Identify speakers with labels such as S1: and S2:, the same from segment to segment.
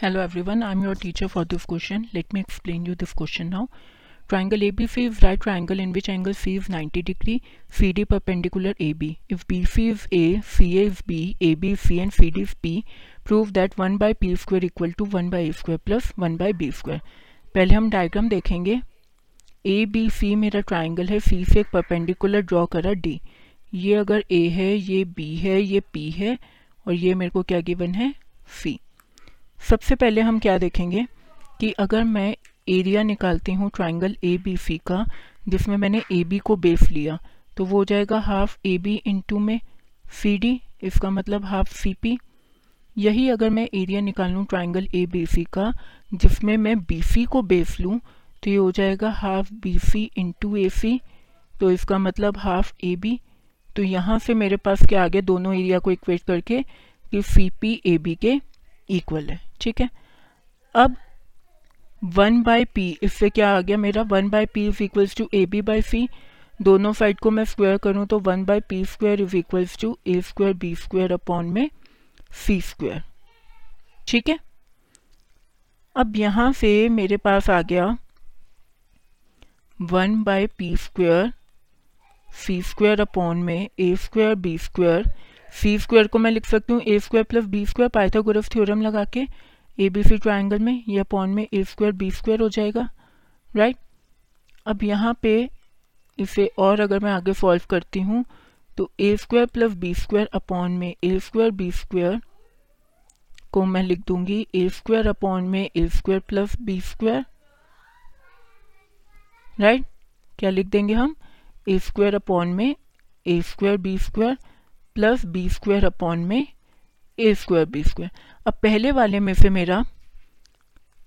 S1: Hello everyone I am your teacher for this question let me explain you this question now triangle A B C is right triangle in which angle C is ninety degree C D perpendicular A B if B C is A C A is B A B C and C D is P prove that one by P square equal to one by A square plus one by B square पहले हम diagram देखेंगे. ए B सी मेरा triangle है. सी से एक perpendicular draw करा D ये अगर ए है, ये बी है, ये पी है, और ये मेरे को क्या गिवन है? सी सबसे पहले हम क्या देखेंगे कि अगर मैं एरिया निकालती हूँ ट्राइंगल ए बी सी का, जिसमें मैंने ए बी को बेस लिया तो वो हो जाएगा हाफ़ ए बी इंटू में सी डी इसका मतलब हाफ़ सी पी यही अगर मैं एरिया निकाल लूँ ट्राइंगल ए बी सी का, जिसमें मैं बी सी को बेस लूँ तो ये हो जाएगा half B C into A C तो इसका मतलब हाफ़ ए बी तो यहाँ से मेरे पास क्या आ गया? दोनों एरिया को इक्वेट करके कि सी पी ए बी के इक्वल है। ठीक है? अब वन बाई पी इससे क्या आ गया मेरा? One by P is equals to A B by C दोनों साइड को मैं स्क्वायर करूँ तो one by P square is equals to A square B square upon में सी स्क्वायर ठीक है? अब यहाँ से मेरे पास आ गया one by P square C square upon में A square B square C square को मैं लिख सकती हूँ, A square plus B square, Pythagoras theorem लगा के ए बी सी ट्राइंगल में ये अपॉन में ए स्क्वायर बी स्क्वायर हो जाएगा राइट अब यहाँ पे इसे और अगर मैं आगे सॉल्व करती हूँ तो a square plus b square upon में ए स्क्वायर बी स्क्वायर को मैं लिख दूँगी, ए स्क्वायर अपॉन में a square plus b square right क्या लिख देंगे हम? ए स्क्वायर अपॉन में a square b square plus b square upon में ए स्क्वायर बी स्क्वायर अब पहले वाले में से मेरा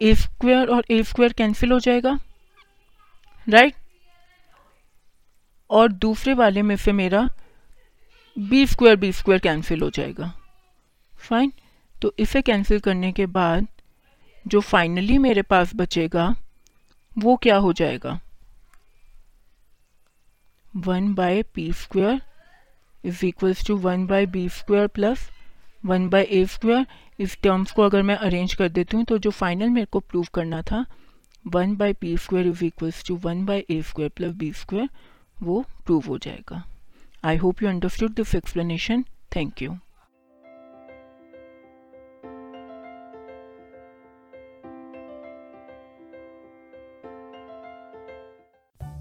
S1: ए स्क्वायर और ए स्क्वायर कैंसिल हो जाएगा. राइट और दूसरे वाले में से मेरा b square b square cancel हो जाएगा. फाइन तो इसे कैंसिल करने के बाद जो फाइनली मेरे पास बचेगा, वो क्या हो जाएगा? One by p square is equals to one by b square plus one by a square इस टर्म्स को अगर मैं अरेंज कर देती हूँ तो जो फाइनल मेरे को प्रूव करना था one by b square is equals to one by a square plus b square वो प्रूव हो जाएगा. I hope you understood this explanation thank you